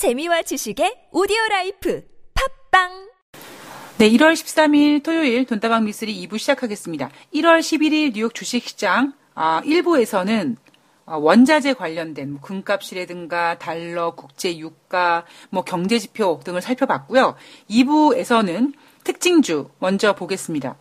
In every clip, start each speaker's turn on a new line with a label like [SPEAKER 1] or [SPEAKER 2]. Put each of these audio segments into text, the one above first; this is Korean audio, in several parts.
[SPEAKER 1] 재미와 지식의 오디오 라이프 팟빵
[SPEAKER 2] 네, 1월 13일 토요일 돈다방 미스리 2부 시작하겠습니다. 1월 11일 뉴욕 주식시장 아, 1부에서는 어, 원자재 관련된 뭐 금값이라든가 달러, 국제 유가, 뭐 경제 지표 등을 살펴봤고요. 2부에서는 특징주 먼저 보겠습니다.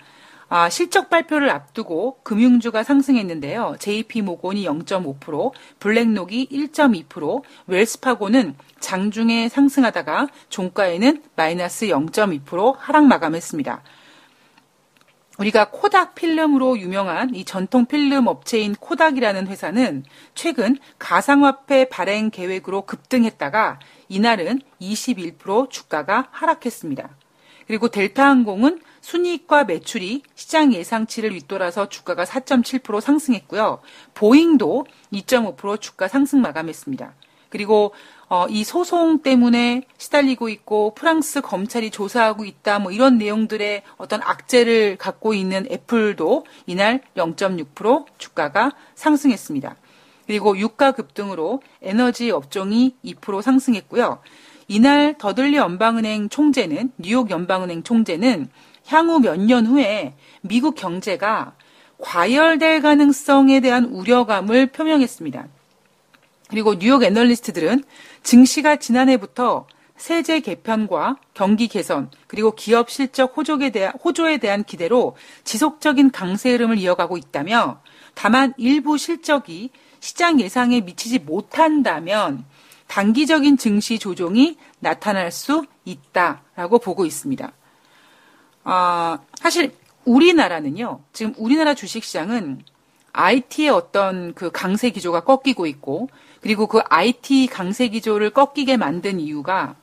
[SPEAKER 2] 아, 실적 발표를 앞두고 금융주가 상승했는데요. JP 모건이 0.5%, 블랙록이 1.2%, 웰스파고는 장중에 상승하다가 종가에는 마이너스 0.2% 하락 마감했습니다. 우리가 코닥 필름으로 유명한 이 전통 필름 업체인 코닥이라는 회사는 최근 가상화폐 발행 계획으로 급등했다가 이날은 21% 주가가 하락했습니다. 그리고 델타항공은 순이익과 매출이 시장 예상치를 윗돌아서 주가가 4.7% 상승했고요. 보잉도 2.5% 주가 상승 마감했습니다. 그리고 어, 이 소송 때문에 시달리고 있고 프랑스 검찰이 조사하고 있다 뭐 이런 내용들의 어떤 악재를 갖고 있는 애플도 이날 0.6% 주가가 상승했습니다. 그리고 유가 급등으로 에너지 업종이 2% 상승했고요. 이날 더들리 연방은행 총재는 뉴욕 연방은행 총재는 향후 몇 년 후에 미국 경제가 과열될 가능성에 대한 우려감을 표명했습니다. 그리고 뉴욕 애널리스트들은 증시가 지난해부터 세제 개편과 경기 개선 그리고 기업 실적 호조에 대한, 호조에 대한 기대로 지속적인 강세 흐름을 이어가고 있다며 다만 일부 실적이 시장 예상에 미치지 못한다면 단기적인 증시 조정이 나타날 수 있다라고 보고 있습니다. 아, 사실 우리나라는요, 지금 우리나라 주식 시장은 IT의 어떤 그 강세 기조가 꺾이고 있고, 그리고 그 IT 강세 기조를 꺾이게 만든 이유가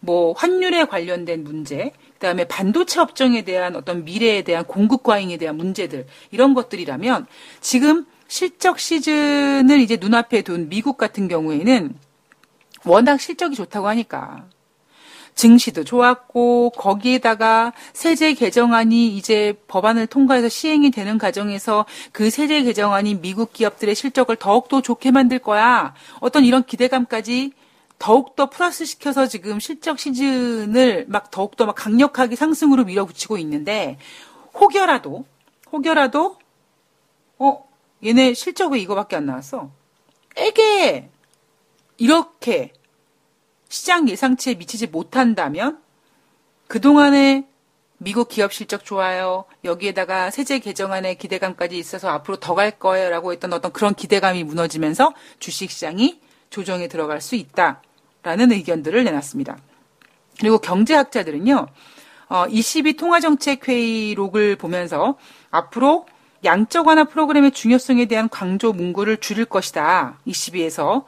[SPEAKER 2] 뭐 환율에 관련된 문제, 그다음에 반도체 업종에 대한 어떤 미래에 대한 공급 과잉에 대한 문제들 이런 것들이라면 지금 실적 시즌을 이제 눈앞에 둔 미국 같은 경우에는 워낙 실적이 좋다고 하니까 증시도 좋았고 거기에다가 세제 개정안이 이제 법안을 통과해서 시행이 되는 과정에서 그 세제 개정안이 미국 기업들의 실적을 더욱더 좋게 만들 거야. 어떤 이런 기대감까지 더욱더 플러스 시켜서 지금 실적 시즌을 막 더욱더 막 강력하게 상승으로 밀어붙이고 있는데 혹여라도 혹여라도 어 얘네 실적 왜 이거밖에 안 나왔어? 에게 이렇게 시장 예상치에 미치지 못한다면 그동안에 미국 기업 실적 좋아요. 여기에다가 세제 개정안의 기대감까지 있어서 앞으로 더 갈 거예요. 라고 했던 어떤 그런 기대감이 무너지면서 주식시장이 조정에 들어갈 수 있다 라는 의견들을 내놨습니다. 그리고 경제학자들은요, 어, 22 통화정책회의록을 보면서 앞으로 양적 완화 프로그램의 중요성에 대한 강조 문구를 줄일 것이다. 22에서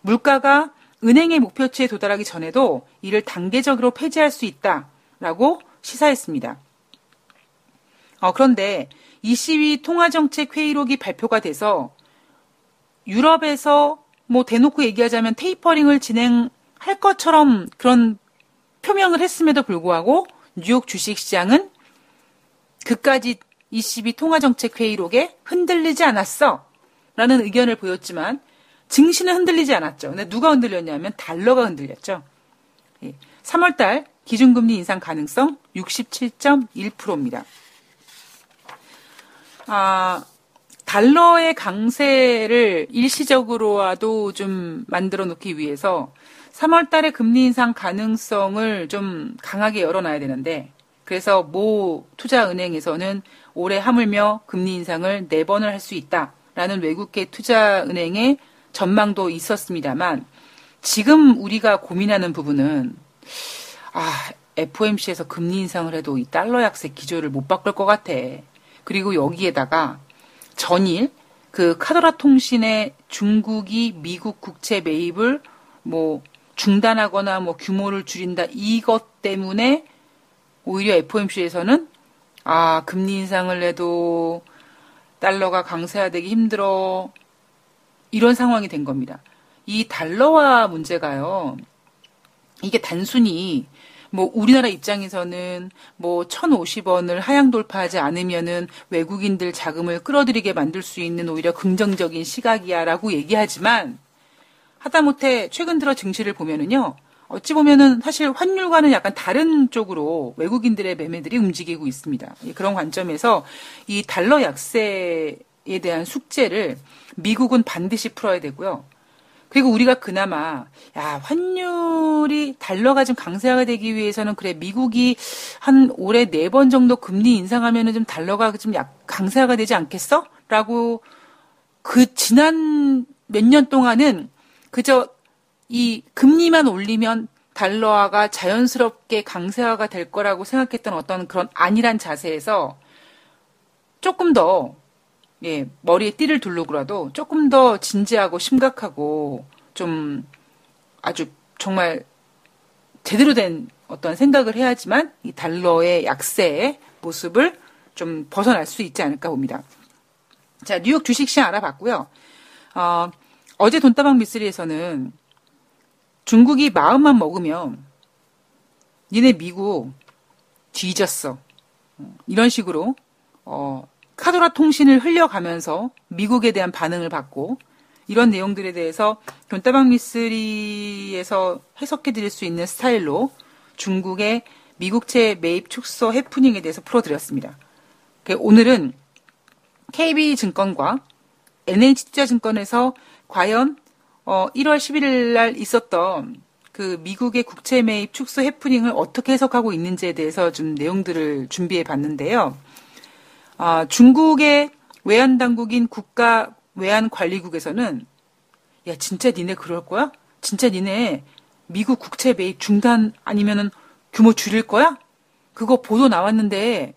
[SPEAKER 2] 물가가 은행의 목표치에 도달하기 전에도 이를 단계적으로 폐지할 수 있다라고 시사했습니다. 어, 그런데 22 통화정책 회의록이 발표가 돼서 유럽에서 뭐 대놓고 얘기하자면 테이퍼링을 진행할 것처럼 그런 표명을 했음에도 불구하고 뉴욕 주식시장은 그까지 22 통화정책 회의록에 흔들리지 않았어. 라는 의견을 보였지만 증시는 흔들리지 않았죠. 근데 누가 흔들렸냐면 달러가 흔들렸죠. 3월달 예. 기준금리 인상 가능성 67.1%입니다. 아, 달러의 강세를 일시적으로라도 좀 만들어 놓기 위해서 3월 달에 금리 인상 가능성을 좀 강하게 열어놔야 되는데, 그래서 모 투자은행에서는 올해 하물며 금리 인상을 4번을 할 수 있다라는 외국계 투자은행의 전망도 있었습니다만 지금 우리가 고민하는 부분은 아, FOMC에서 금리 인상을 해도 이 달러 약세 기조를 못 바꿀 것 같아. 그리고 여기에다가 전일 그 카더라 통신의 중국이 미국 국채 매입을 뭐 중단하거나 뭐 규모를 줄인다 이것 때문에 오히려 FOMC에서는 아, 금리 인상을 해도 달러가 강세화되기 힘들어. 이런 상황이 된 겁니다. 이 달러화 문제가요. 이게 단순히 뭐 우리나라 입장에서는 뭐 1,050원을 하향 돌파하지 않으면은 외국인들 자금을 끌어들이게 만들 수 있는 오히려 긍정적인 시각이야라고 얘기하지만 하다못해 최근 들어 증시를 보면은요. 어찌 보면은 사실 환율과는 약간 다른 쪽으로 외국인들의 매매들이 움직이고 있습니다. 그런 관점에서 이 달러 약세 에 대한 숙제를 미국은 반드시 풀어야 되고요. 그리고 우리가 그나마 야 환율이 달러가 좀 강세가 되기 위해서는 그래 미국이 한 올해 네 번 정도 금리 인상하면은 좀 달러가 좀 약 강세가 되지 않겠어?라고 그 지난 몇 년 동안은 그저 이 금리만 올리면 달러화가 자연스럽게 강세화가 될 거라고 생각했던 어떤 그런 안일한 자세에서 조금 더 예, 머리에 띠를 두르고라도 조금 더 진지하고 심각하고 좀 아주 정말 제대로 된 어떤 생각을 해야지만 이 달러의 약세의 모습을 좀 벗어날 수 있지 않을까 봅니다. 자, 뉴욕 주식 시장 알아봤고요. 어, 어제 돈다방 미스리에서는 중국이 마음만 먹으면 니네 미국 뒤졌어. 이런 식으로 어, 카도라 통신을 흘려가면서 미국에 대한 반응을 받고 이런 내용들에 대해서 돈다방 미스리에서 해석해 드릴 수 있는 스타일로 중국의 미국채 매입 축소 해프닝에 대해서 풀어드렸습니다. 그 오늘은 KB증권과 NH투자증권에서 과연 어, 1월 11일 날 있었던 그 미국의 국채 매입 축소 해프닝을 어떻게 해석하고 있는지에 대해서 좀 내용들을 준비해 봤는데요. 아, 중국의 외환 당국인 국가 외환 관리국에서는 야 진짜 니네 그럴 거야? 진짜 니네 미국 국채 매입 중단 아니면은 규모 줄일 거야? 그거 보도 나왔는데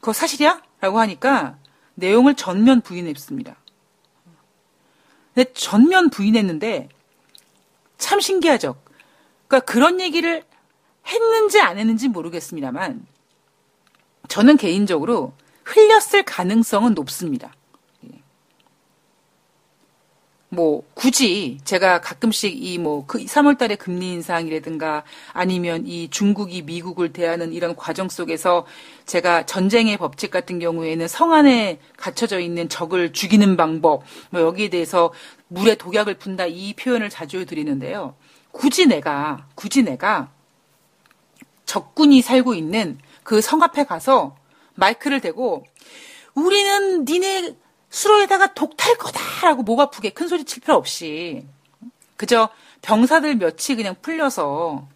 [SPEAKER 2] 그거 사실이야? 라고 하니까 내용을 전면 부인했습니다. 근데 전면 부인했는데 참 신기하죠. 그러니까 그런 얘기를 했는지 안 했는지 모르겠습니다만 저는 개인적으로 흘렸을 가능성은 높습니다. 뭐 굳이 제가 가끔씩 이 뭐 그 3월 달에 금리 인상이라든가 아니면 이 중국이 미국을 대하는 이런 과정 속에서 제가 전쟁의 법칙 같은 경우에는 성 안에 갇혀져 있는 적을 죽이는 방법 뭐 여기에 대해서 물에 독약을 푼다 이 표현을 자주 드리는데요. 굳이 내가 굳이 내가 적군이 살고 있는 그 성 앞에 가서 마이크를 대고 우리는 니네 수로에다가 독탈 거다라고 목 아프게 큰 소리 칠 필요 없이. 그저 병사들 몇이 그냥 풀려서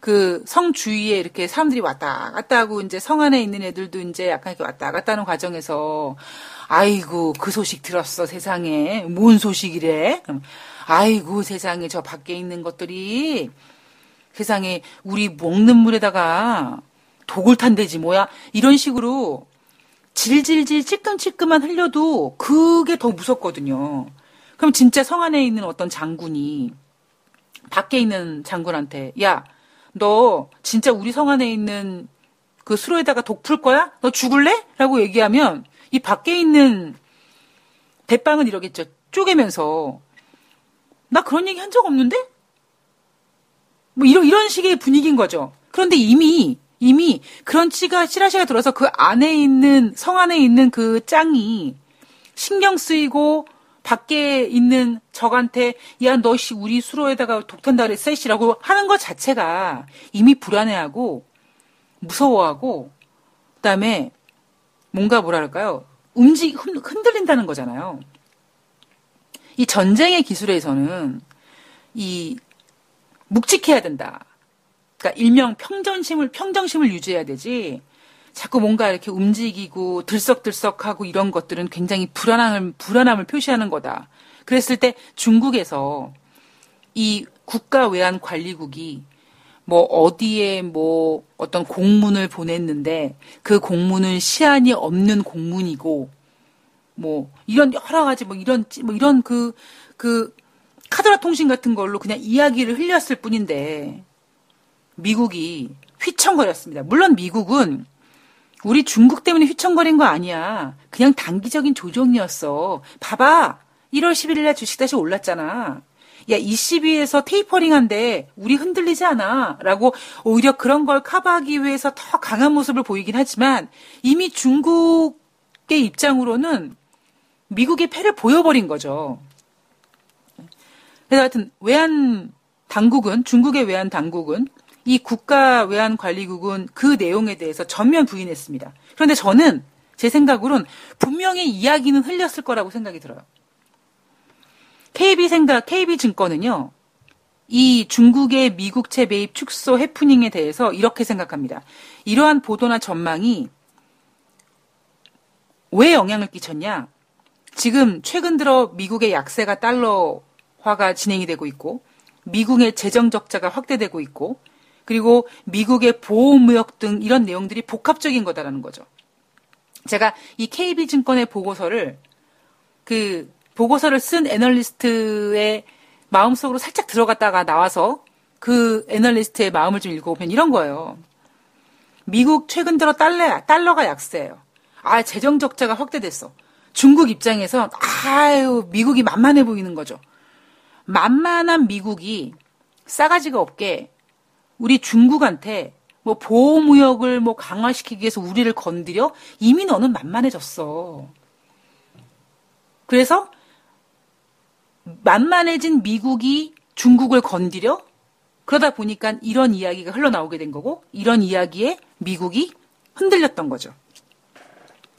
[SPEAKER 2] 그 성 주위에 이렇게 사람들이 왔다 갔다 하고 이제 성 안에 있는 애들도 이제 약간 이렇게 왔다 갔다 하는 과정에서 아이고 그 소식 들었어 세상에. 뭔 소식이래? 아이고 세상에 저 밖에 있는 것들이. 세상에 우리 먹는 물에다가 독을 탄대지 뭐야 이런 식으로 질질질 찔끔찔끔만 흘려도 그게 더 무섭거든요. 그럼 진짜 성 안에 있는 어떤 장군이 밖에 있는 장군한테 야, 너 진짜 우리 성 안에 있는 그 수로에다가 독 풀 거야? 너 죽을래? 라고 얘기하면 이 밖에 있는 대빵은 이러겠죠. 쪼개면서 나 그런 얘기 한 적 없는데? 뭐 이런 이런 식의 분위기인 거죠. 그런데 이미 이미 그런 치가 찌라시가 들어서 그 안에 있는 성 안에 있는 그 짱이 신경 쓰이고 밖에 있는 적한테 야 너씨 우리 수로에다가 독탄다 그랬어 씨라고 하는 것 자체가 이미 불안해하고 무서워하고 그다음에 뭔가 뭐랄까요 움직 흔들린다는 거잖아요. 이 전쟁의 기술에서는 이 묵직해야 된다. 그러니까 일명 평정심을 평정심을 유지해야 되지. 자꾸 뭔가 이렇게 움직이고 들썩들썩하고 이런 것들은 굉장히 불안함을 불안함을 표시하는 거다. 그랬을 때 중국에서 이 국가 외환 관리국이 뭐 어디에 뭐 어떤 공문을 보냈는데 그 공문은 시한이 없는 공문이고 뭐 이런 여러 가지 뭐 이런 뭐 이런 그그 그 카드라 통신 같은 걸로 그냥 이야기를 흘렸을 뿐인데 미국이 휘청거렸습니다. 물론 미국은 우리 중국 때문에 휘청거린 거 아니야. 그냥 단기적인 조정이었어. 봐봐. 1월 11일 날 주식 다시 올랐잖아. 야, 이 시비에서 테이퍼링 한데 우리 흔들리지 않아. 라고 오히려 그런 걸 커버하기 위해서 더 강한 모습을 보이긴 하지만 이미 중국의 입장으로는 미국의 패를 보여버린 거죠. 그래서 하여튼 외환 당국은 중국의 외환 당국은 이 국가 외환 관리국은 그 내용에 대해서 전면 부인했습니다. 그런데 저는 제 생각으론 분명히 이야기는 흘렸을 거라고 생각이 들어요. KB 생각, KB 증권은요, 이 중국의 미국채 매입 축소 해프닝에 대해서 이렇게 생각합니다. 이러한 보도나 전망이 왜 영향을 끼쳤냐? 지금 최근 들어 미국의 약세가 달러화가 진행이 되고 있고, 미국의 재정 적자가 확대되고 있고, 그리고 미국의 보호무역 등 이런 내용들이 복합적인 거다라는 거죠. 제가 이 KB증권의 보고서를 그 보고서를 쓴 애널리스트의 마음속으로 살짝 들어갔다가 나와서 그 애널리스트의 마음을 좀 읽어보면 이런 거예요. 미국 최근 들어 달러, 달러가 약세예요. 아, 재정 적자가 확대됐어. 중국 입장에서 아유, 미국이 만만해 보이는 거죠. 만만한 미국이 싸가지가 없게 우리 중국한테 뭐 보호무역을 뭐 강화시키기 위해서 우리를 건드려 이미 너는 만만해졌어. 그래서 만만해진 미국이 중국을 건드려 그러다 보니까 이런 이야기가 흘러나오게 된 거고 이런 이야기에 미국이 흔들렸던 거죠.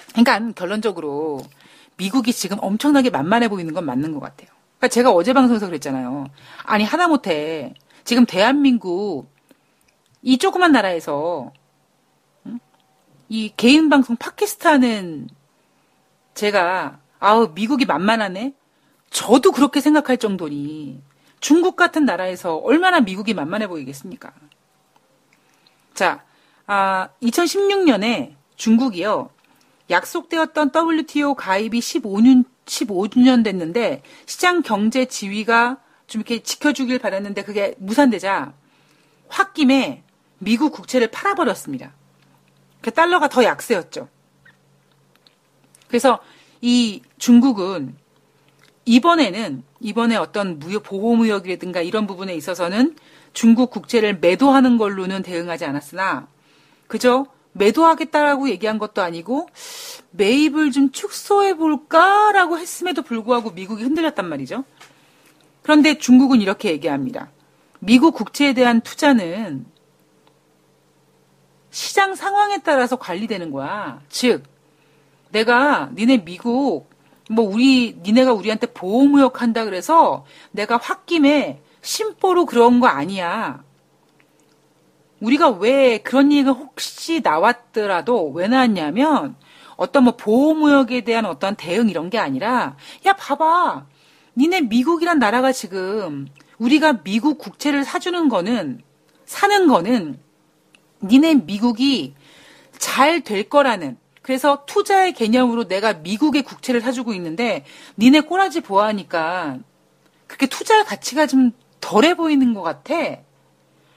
[SPEAKER 2] 그러니까 결론적으로 미국이 지금 엄청나게 만만해 보이는 건 맞는 것 같아요. 그러니까 제가 어제 방송에서 그랬잖아요. 아니 하다못해 지금 대한민국 이 조그만 나라에서 이 개인 방송 팟캐스트하는 제가 아우 미국이 만만하네. 저도 그렇게 생각할 정도니 중국 같은 나라에서 얼마나 미국이 만만해 보이겠습니까? 자, 아, 2016년에 중국이요. 약속되었던 WTO 가입이 15년, 15년 됐는데 시장 경제 지위가 좀 이렇게 지켜주길 바랐는데 그게 무산되자 홧김에 미국 국채를 팔아버렸습니다. 그 달러가 더 약세였죠. 그래서 이 중국은 이번에는 이번에 어떤 무역 보호 무역이라든가 이런 부분에 있어서는 중국 국채를 매도하는 걸로는 대응하지 않았으나 그저 매도하겠다라고 얘기한 것도 아니고 매입을 좀 축소해 볼까라고 했음에도 불구하고 미국이 흔들렸단 말이죠. 그런데 중국은 이렇게 얘기합니다. 미국 국채에 대한 투자는 시장 상황에 따라서 관리되는 거야. 즉, 내가 니네 미국 뭐 우리 니네가 우리한테 보호무역 한다 그래서 내가 홧김에 심보로 그런 거 아니야. 우리가 왜 그런 얘기가 혹시 나왔더라도 왜 나왔냐면 어떤 뭐 보호무역에 대한 어떤 대응 이런 게 아니라 야 봐봐 니네 미국이란 나라가 지금 우리가 미국 국채를 사주는 거는 사는 거는 니네 미국이 잘 될 거라는 그래서 투자의 개념으로 내가 미국의 국채를 사주고 있는데 니네 꼬라지 보아하니까 그렇게 투자의 가치가 좀 덜해 보이는 것 같아.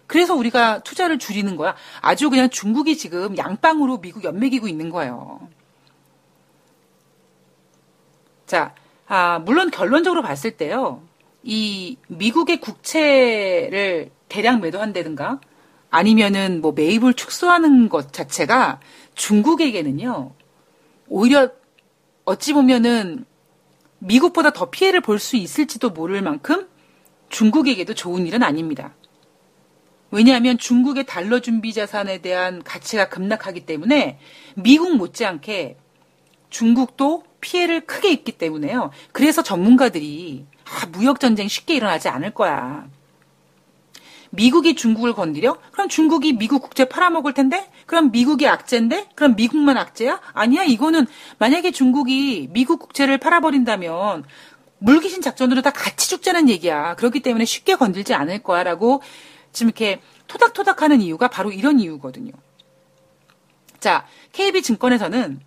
[SPEAKER 2] 그래서 우리가 투자를 줄이는 거야. 아주 그냥 중국이 지금 양빵으로 미국 연맥이고 있는 거예요. 자, 아, 물론 결론적으로 봤을 때요. 이 미국의 국채를 대량 매도한다든가 아니면은 뭐 매입을 축소하는 것 자체가 중국에게는요, 오히려 어찌 보면은 미국보다 더 피해를 볼 수 있을지도 모를 만큼 중국에게도 좋은 일은 아닙니다. 왜냐하면 중국의 달러 준비 자산에 대한 가치가 급락하기 때문에 미국 못지않게 중국도 피해를 크게 입기 때문에요. 그래서 전문가들이 아, 무역 전쟁 쉽게 일어나지 않을 거야. 미국이 중국을 건드려? 그럼 중국이 미국 국제 팔아먹을 텐데? 그럼 미국이 악재인데? 그럼 미국만 악재야? 아니야, 이거는 만약에 중국이 미국 국채를 팔아버린다면 물귀신 작전으로 다 같이 죽자는 얘기야. 그렇기 때문에 쉽게 건들지 않을 거야. 라고 지금 이렇게 토닥토닥 하는 이유가 바로 이런 이유거든요. 자, KB증권에서는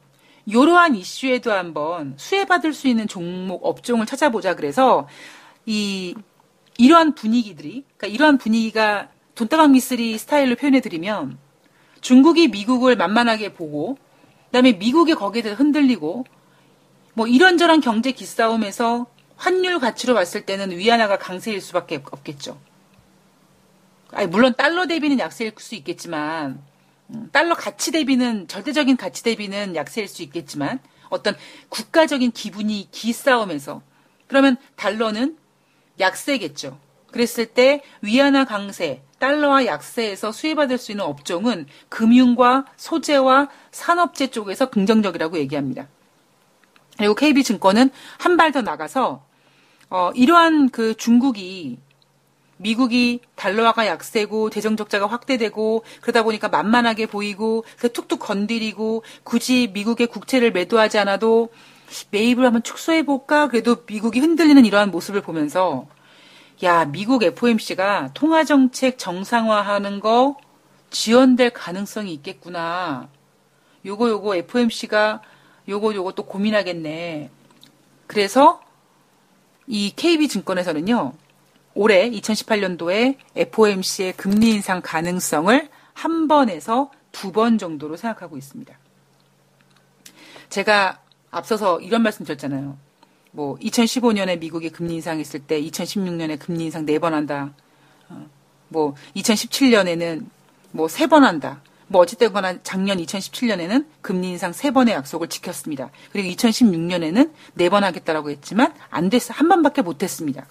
[SPEAKER 2] 이러한 이슈에도 한번 수혜받을 수 있는 종목, 업종을 찾아보자 그래서 이 이러한 분위기들이, 그러니까 이러한 분위기가 돈다방 미쓰리 스타일로 표현해드리면 중국이 미국을 만만하게 보고, 그 다음에 미국이 거기에 대해서 흔들리고, 뭐 이런저런 경제 기싸움에서 환율 가치로 봤을 때는 위안화가 강세일 수밖에 없겠죠. 아니, 물론 달러 대비는 약세일 수 있겠지만, 음, 달러 가치 대비는, 절대적인 가치 대비는 약세일 수 있겠지만, 어떤 국가적인 기분이 기싸움에서, 그러면 달러는 약세겠죠. 그랬을 때 위안화 강세, 달러와 약세에서 수혜받을 수 있는 업종은 금융과 소재와 산업재 쪽에서 긍정적이라고 얘기합니다. 그리고 KB증권은 한 발 더 나가서 어, 이러한 그 중국이 미국이 달러화가 약세고 재정 적자가 확대되고 그러다 보니까 만만하게 보이고 툭툭 건드리고 굳이 미국의 국채를 매도하지 않아도 매입을 한번 축소해 볼까 그래도 미국이 흔들리는 이러한 모습을 보면서 야 미국 FOMC가 통화 정책 정상화하는 거 지연될 가능성이 있겠구나. 요거 요거 FOMC가 요거 요거 또 고민하겠네. 그래서 이 KB증권에서는요. 올해 2018년도에 FOMC의 금리 인상 가능성을 한 번에서 두 번 정도로 생각하고 있습니다. 제가 앞서서 이런 말씀 드렸잖아요. 뭐 2015년에 미국이 금리 인상했을 때 2016년에 금리 인상 네 번 한다. 어, 뭐 2017년에는 뭐 세 번 한다. 뭐 어찌됐거나 작년 2017년에는 금리 인상 세 번의 약속을 지켰습니다. 그리고 2016년에는 네 번 하겠다라고 했지만 안 됐어. 한 번밖에 못 했습니다.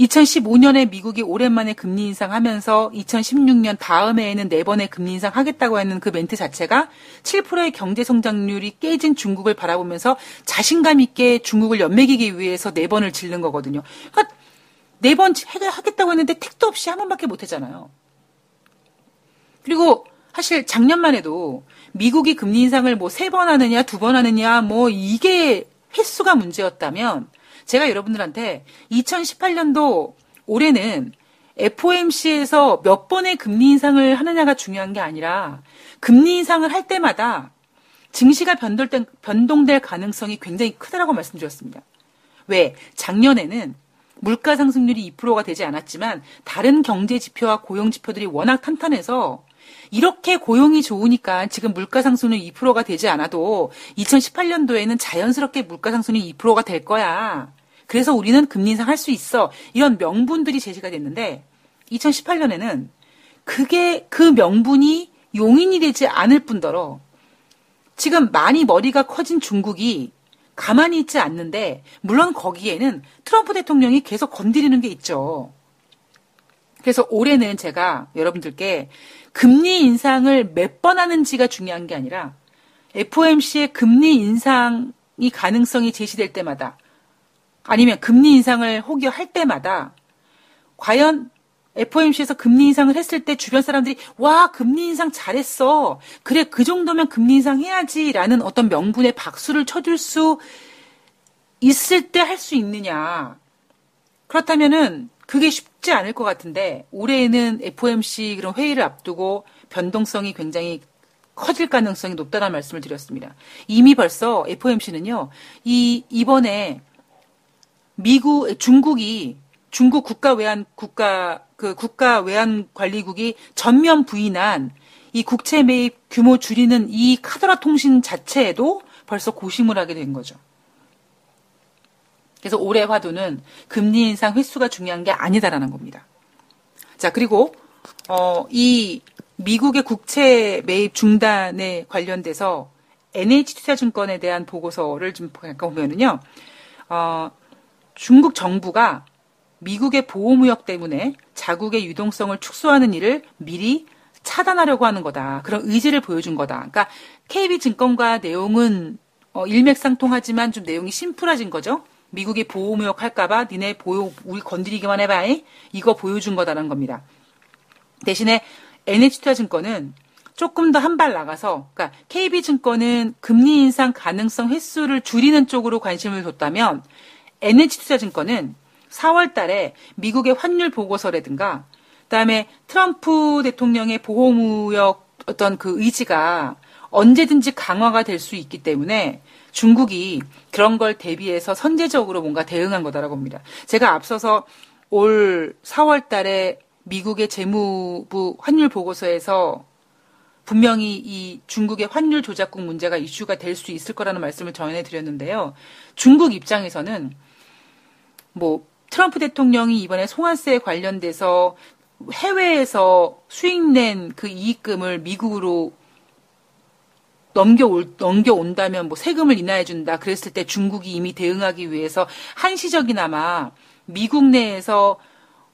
[SPEAKER 2] 2015년에 미국이 오랜만에 금리 인상하면서 2016년 다음 해에는 네 번의 금리 인상 하겠다고 하는 그 멘트 자체가 7%의 경제 성장률이 깨진 중국을 바라보면서 자신감 있게 중국을 연맥이기 위해서 네 번을 질른 거거든요. 그러니까 네 번 하겠다고 했는데 택도 없이 한 번밖에 못 했잖아요. 그리고 사실 작년만 해도 미국이 금리 인상을 뭐 세 번 하느냐 두 번 하느냐 뭐 이게 횟수가 문제였다면 제가 여러분들한테 2018년도 올해는 FOMC에서 몇 번의 금리 인상을 하느냐가 중요한 게 아니라 금리 인상을 할 때마다 증시가 변동될, 변동될 가능성이 굉장히 크다라고 말씀드렸습니다. 왜? 작년에는 물가 상승률이 2%가 되지 않았지만 다른 경제 지표와 고용 지표들이 워낙 탄탄해서 이렇게 고용이 좋으니까 지금 물가 상승률 2%가 되지 않아도 2018년도에는 자연스럽게 물가 상승률이 2%가 될 거야. 그래서 우리는 금리 인상 할 수 있어. 이런 명분들이 제시가 됐는데 2018년에는 그게 그 명분이 용인이 되지 않을 뿐더러 지금 많이 머리가 커진 중국이 가만히 있지 않는데 물론 거기에는 트럼프 대통령이 계속 건드리는 게 있죠. 그래서 올해는 제가 여러분들께 금리 인상을 몇 번 하는지가 중요한 게 아니라 FOMC의 금리 인상이 가능성이 제시될 때마다 아니면 금리 인상을 혹여 할 때마다 과연 FOMC에서 금리 인상을 했을 때 주변 사람들이 와 금리 인상 잘했어. 그래 그 정도면 금리 인상 해야지라는 어떤 명분의 박수를 쳐줄 수 있을 때 할 수 있느냐. 그렇다면은 그게 쉽지 않을 것 같은데 올해에는 FOMC 그런 회의를 앞두고 변동성이 굉장히 커질 가능성이 높다는 말씀을 드렸습니다. 이미 벌써 FOMC는요 이 이번에 미국 중국이 중국 국가 외환 국가 그 국가 외환 관리국이 전면 부인한 이 국채 매입 규모 줄이는 이 카더라 통신 자체에도 벌써 고심을 하게 된 거죠. 그래서 올해 화두는 금리 인상 횟수가 중요한 게 아니다라는 겁니다. 자, 그리고 어, 이 미국의 국채 매입 중단에 관련돼서 NH투자증권에 대한 보고서를 좀 보면은요. 어, 중국 정부가 미국의 보호무역 때문에 자국의 유동성을 축소하는 일을 미리 차단하려고 하는 거다. 그런 의지를 보여준 거다. 그러니까 KB증권과 내용은 어, 일맥상통하지만 좀 내용이 심플해진 거죠. 미국이 보호무역 할까봐 니네 보호 우리 건드리기만 해봐. 이거 보여준 거다라는 겁니다. 대신에 NH투자증권은 조금 더 한 발 나가서, 그러니까 KB증권은 금리 인상 가능성 횟수를 줄이는 쪽으로 관심을 뒀다면 NH투자증권은 4월 달에 미국의 환율 보고서라든가 그다음에 트럼프 대통령의 보호무역 어떤 그 의지가 언제든지 강화가 될 수 있기 때문에 중국이 그런 걸 대비해서 선제적으로 뭔가 대응한 거다라고 봅니다. 제가 앞서서 올 4월 달에 미국의 재무부 환율 보고서에서 분명히 이 중국의 환율 조작국 문제가 이슈가 될 수 있을 거라는 말씀을 전해드렸는데요. 중국 입장에서는 뭐 트럼프 대통령이 이번에 송환세 관련돼서 해외에서 수익 낸 그 이익금을 미국으로 넘겨올, 넘겨온다면 뭐 세금을 인하해준다. 그랬을 때 중국이 이미 대응하기 위해서 한시적이나마 미국 내에서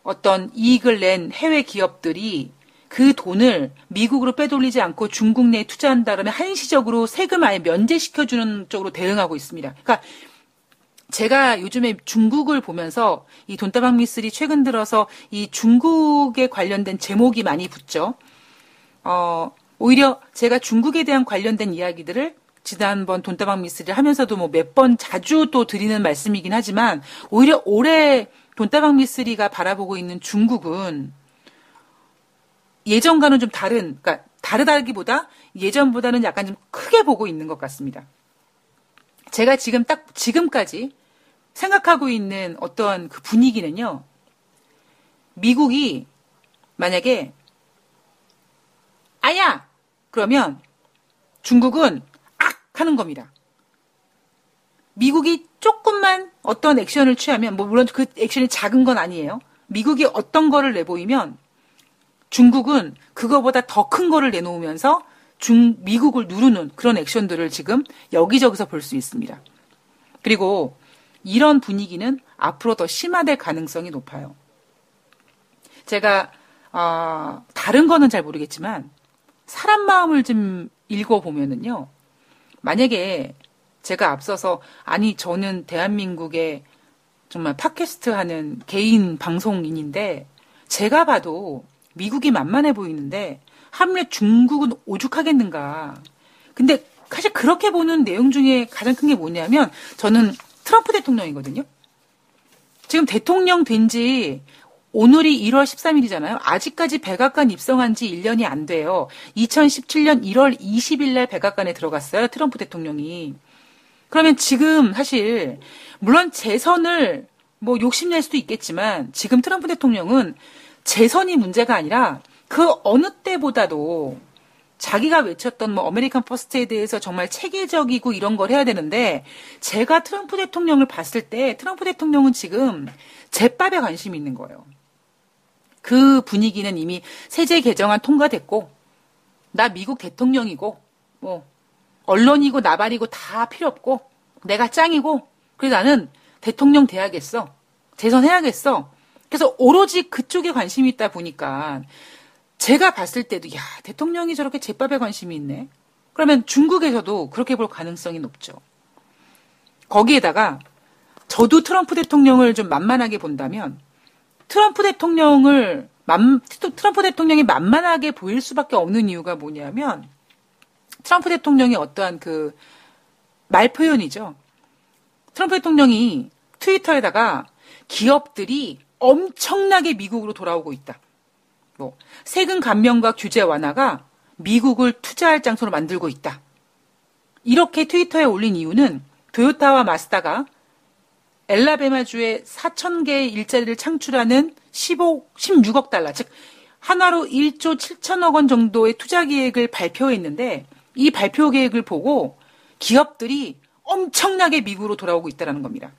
[SPEAKER 2] 어떤 이익을 낸 해외 기업들이 그 돈을 미국으로 빼돌리지 않고 중국 내에 투자한다 그러면 한시적으로 세금 아예 면제시켜주는 쪽으로 대응하고 있습니다. 그러니까 제가 요즘에 중국을 보면서 이 돈다방 미스리 최근 들어서 이 중국에 관련된 제목이 많이 붙죠. 어, 오히려 제가 중국에 대한 관련된 이야기들을 지난번 돈다방 미스를 하면서도 뭐 몇 번 자주 또 드리는 말씀이긴 하지만 오히려 올해 돈다방 미스리가 바라보고 있는 중국은 예전과는 좀 다른, 그러니까 다르다기보다 예전보다는 약간 좀 크게 보고 있는 것 같습니다. 제가 지금 딱 지금까지 생각하고 있는 어떤 그 분위기는요. 미국이 만약에 아야 그러면 중국은 악 하는 겁니다. 미국이 조금만 어떤 액션을 취하면 뭐 물론 그 액션이 작은 건 아니에요. 미국이 어떤 거를 내보이면 중국은 그거보다 더 큰 거를 내놓으면서 중 미국을 누르는 그런 액션들을 지금 여기저기서 볼 수 있습니다. 그리고 이런 분위기는 앞으로 더 심화될 가능성이 높아요. 제가 어, 다른 거는 잘 모르겠지만 사람 마음을 좀 읽어보면은요. 만약에 제가 앞서서 아니 저는 대한민국의 정말 팟캐스트 하는 개인 방송인인데 제가 봐도 미국이 만만해 보이는데 하물며 중국은 오죽하겠는가. 근데 사실 그렇게 보는 내용 중에 가장 큰 게 뭐냐면 저는 트럼프 대통령이거든요. 지금 대통령 된 지 오늘이 1월 13일이잖아요. 아직까지 백악관 입성한 지 1년이 안 돼요. 2017년 1월 20일 날 백악관에 들어갔어요. 트럼프 대통령이. 그러면 지금 사실 물론 재선을 뭐 욕심낼 수도 있겠지만 지금 트럼프 대통령은 재선이 문제가 아니라 그 어느 때보다도 자기가 외쳤던 뭐 American First에 대해서 정말 체계적이고 이런 걸 해야 되는데 제가 트럼프 대통령을 봤을 때 트럼프 대통령은 지금 젯밥에 관심이 있는 거예요. 그 분위기는 이미 세제 개정안 통과됐고 나 미국 대통령이고 뭐 언론이고 나발이고 다 필요 없고 내가 짱이고 그래서 나는 대통령 돼야겠어. 재선해야겠어. 그래서 오로지 그쪽에 관심이 있다 보니까 제가 봤을 때도 야 대통령이 저렇게 제밥에 관심이 있네. 그러면 중국에서도 그렇게 볼 가능성이 높죠. 거기에다가 저도 트럼프 대통령을 좀 만만하게 본다면 트럼프 대통령을 만, 트럼프 대통령이 만만하게 보일 수밖에 없는 이유가 뭐냐면 트럼프 대통령의 어떠한 그 말 표현이죠. 트럼프 대통령이 트위터에다가 기업들이 엄청나게 미국으로 돌아오고 있다. 뭐 세금 감면과 규제 완화가 미국을 투자할 장소로 만들고 있다. 이렇게 트위터에 올린 이유는 도요타와 마스다가 엘라베마주에 4천 개의 일자리를 창출하는 15, 16억 달러, 즉 하나로 1조 7천억 원 정도의 투자 계획을 발표했는데 이 발표 계획을 보고 기업들이 엄청나게 미국으로 돌아오고 있다는 겁니다.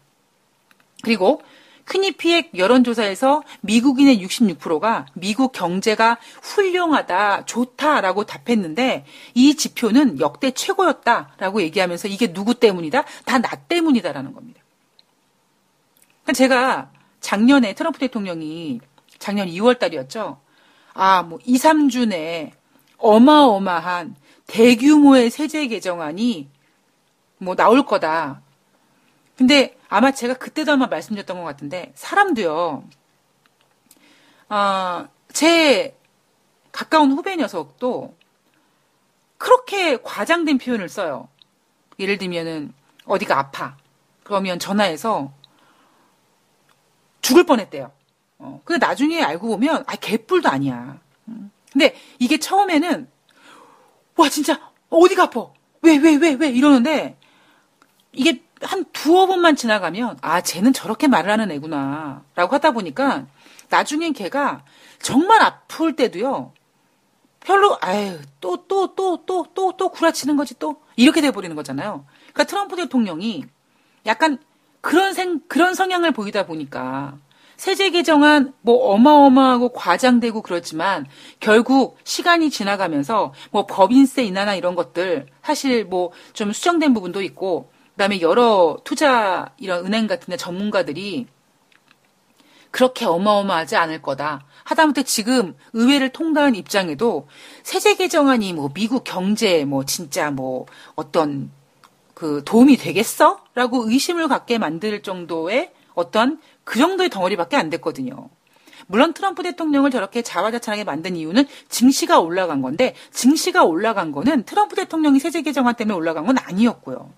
[SPEAKER 2] 그리고 퀴니피의 여론조사에서 미국인의 66%가 미국 경제가 훌륭하다, 좋다라고 답했는데 이 지표는 역대 최고였다라고 얘기하면서 이게 누구 때문이다? 다 나 때문이다라는 겁니다. 그러니까 제가 작년에 트럼프 대통령이 작년 2월 달이었죠. 아, 뭐 2, 3주 내에 어마어마한 대규모의 세제 개정안이 뭐 나올 거다. 근데 아마 제가 그때도 아마 말씀드렸던 것 같은데 사람도요. 어, 제 가까운 후배 녀석도 그렇게 과장된 표현을 써요. 예를 들면은 어디가 아파. 그러면 전화해서 죽을 뻔했대요. 어, 근데 나중에 알고 보면 아 개뿔도 아니야. 음. 근데 이게 처음에는 와 진짜 어디가 아파? 왜 왜 왜 왜 이러는데 이게 한 두어 번만 지나가면 아 쟤는 저렇게 말을 하는 애구나 라고 하다 보니까 나중엔 걔가 정말 아플 때도요 별로 아유 또 또 또 또 또 또 구라치는 거지 또 이렇게 돼버리는 거잖아요. 그러니까 트럼프 대통령이 약간 그런 생 그런 성향을 보이다 보니까 세제 개정안 뭐 어마어마하고 과장되고 그렇지만 결국 시간이 지나가면서 뭐 법인세 인하나 이런 것들 사실 뭐 좀 수정된 부분도 있고 그다음에 여러 투자 이런 은행 같은 데 전문가들이 그렇게 어마어마하지 않을 거다. 하다못해 지금 의회를 통과한 입장에도 세제 개정안이 뭐 미국 경제 뭐 진짜 뭐 어떤 그 도움이 되겠어? 라고 의심을 갖게 만들 정도의 어떤 그 정도의 덩어리밖에 안 됐거든요. 물론 트럼프 대통령을 저렇게 자화자찬하게 만든 이유는 증시가 올라간 건데 증시가 올라간 거는 트럼프 대통령이 세제 개정안 때문에 올라간 건 아니었고요.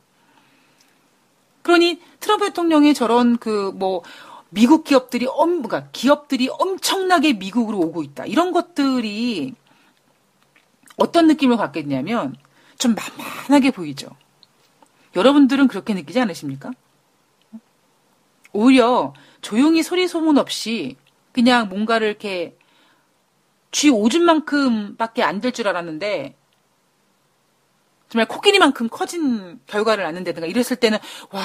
[SPEAKER 2] 그러니 트럼프 대통령이 저런 그 뭐 미국 기업들이 엄 그러니까 기업들이 엄청나게 미국으로 오고 있다. 이런 것들이 어떤 느낌을 갖겠냐면 좀 만만하게 보이죠. 여러분들은 그렇게 느끼지 않으십니까? 오히려 조용히 소리 소문 없이 그냥 뭔가를 이렇게 쥐 오줌만큼밖에 안 될 줄 알았는데 정말 코끼리만큼 커진 결과를 낳는다든가 이랬을 때는 와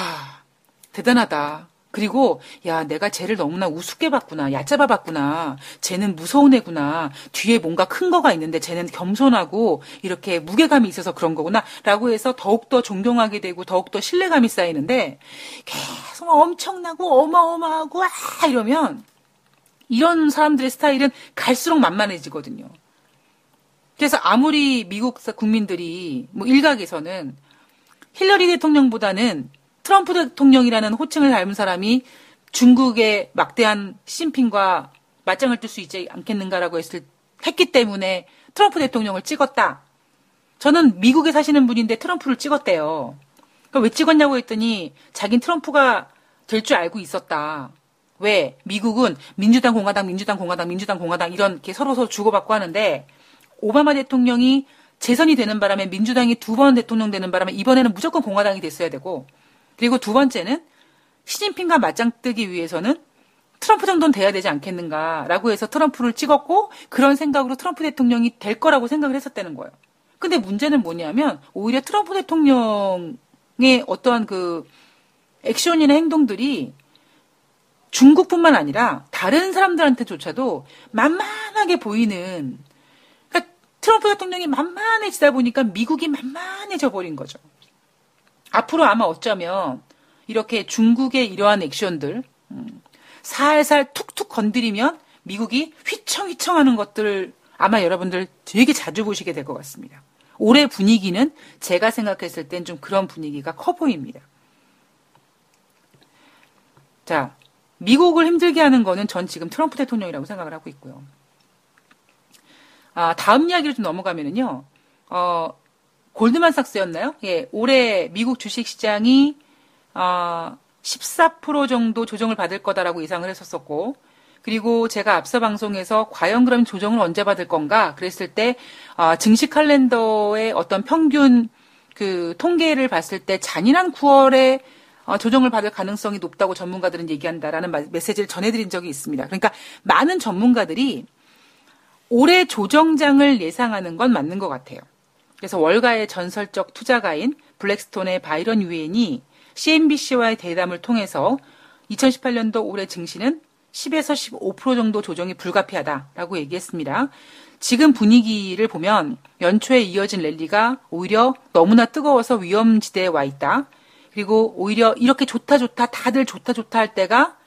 [SPEAKER 2] 대단하다. 그리고 야 내가 쟤를 너무나 우습게 봤구나 얕잡아 봤구나 쟤는 무서운 애구나 뒤에 뭔가 큰 거가 있는데 쟤는 겸손하고 이렇게 무게감이 있어서 그런 거구나 라고 해서 더욱더 존경하게 되고 더욱더 신뢰감이 쌓이는데 계속 엄청나고 어마어마하고 아 이러면 이런 사람들의 스타일은 갈수록 만만해지거든요. 그래서 아무리 미국 국민들이 뭐 일각에서는 힐러리 대통령보다는 트럼프 대통령이라는 호칭을 닮은 사람이 중국의 막대한 시진핑과 맞짱을 뜰 수 있지 않겠는가라고 했을, 했기 때문에 트럼프 대통령을 찍었다. 저는 미국에 사시는 분인데 트럼프를 찍었대요. 왜 찍었냐고 했더니 자긴 트럼프가 될 줄 알고 있었다. 왜? 미국은 민주당, 공화당, 민주당, 공화당, 민주당, 공화당 이런 게 서로 서로 주고받고 하는데 오바마 대통령이 재선이 되는 바람에 민주당이 두 번 대통령 되는 바람에 이번에는 무조건 공화당이 됐어야 되고 그리고 두 번째는 시진핑과 맞짱 뜨기 위해서는 트럼프 정도는 돼야 되지 않겠는가라고 해서 트럼프를 찍었고 그런 생각으로 트럼프 대통령이 될 거라고 생각을 했었다는 거예요. 근데 문제는 뭐냐면 오히려 트럼프 대통령의 어떠한 그 액션이나 행동들이 중국뿐만 아니라 다른 사람들한테조차도 만만하게 보이는 트럼프 대통령이 만만해지다 보니까 미국이 만만해져 버린 거죠. 앞으로 아마 어쩌면 이렇게 중국의 이러한 액션들 음, 살살 툭툭 건드리면 미국이 휘청휘청 하는 것들 아마 여러분들 되게 자주 보시게 될 것 같습니다. 올해 분위기는 제가 생각했을 땐 좀 그런 분위기가 커 보입니다. 자, 미국을 힘들게 하는 거는 전 지금 트럼프 대통령이라고 생각을 하고 있고요. 아, 다음 이야기를 좀 넘어가면은요, 어, 골드만삭스였나요? 예, 올해 미국 주식 시장이 어, 14% 정도 조정을 받을 거다라고 예상을 했었었고, 그리고 제가 앞서 방송에서 과연 그럼 조정을 언제 받을 건가 그랬을 때 어, 증시 칼렌더의 어떤 평균 그 통계를 봤을 때 잔인한 9월에 어, 조정을 받을 가능성이 높다고 전문가들은 얘기한다라는 메시지를 전해드린 적이 있습니다. 그러니까 많은 전문가들이 올해 조정장을 예상하는 건 맞는 것 같아요. 그래서 월가의 전설적 투자가인 블랙스톤의 바이런 유엔이 CNBC와의 대담을 통해서 2018년도 올해 증시는 10에서 15% 정도 조정이 불가피하다라고 얘기했습니다. 지금 분위기를 보면 연초에 이어진 랠리가 오히려 너무나 뜨거워서 위험지대에 와 있다. 그리고 오히려 이렇게 좋다 좋다 다들 좋다 좋다 할 때가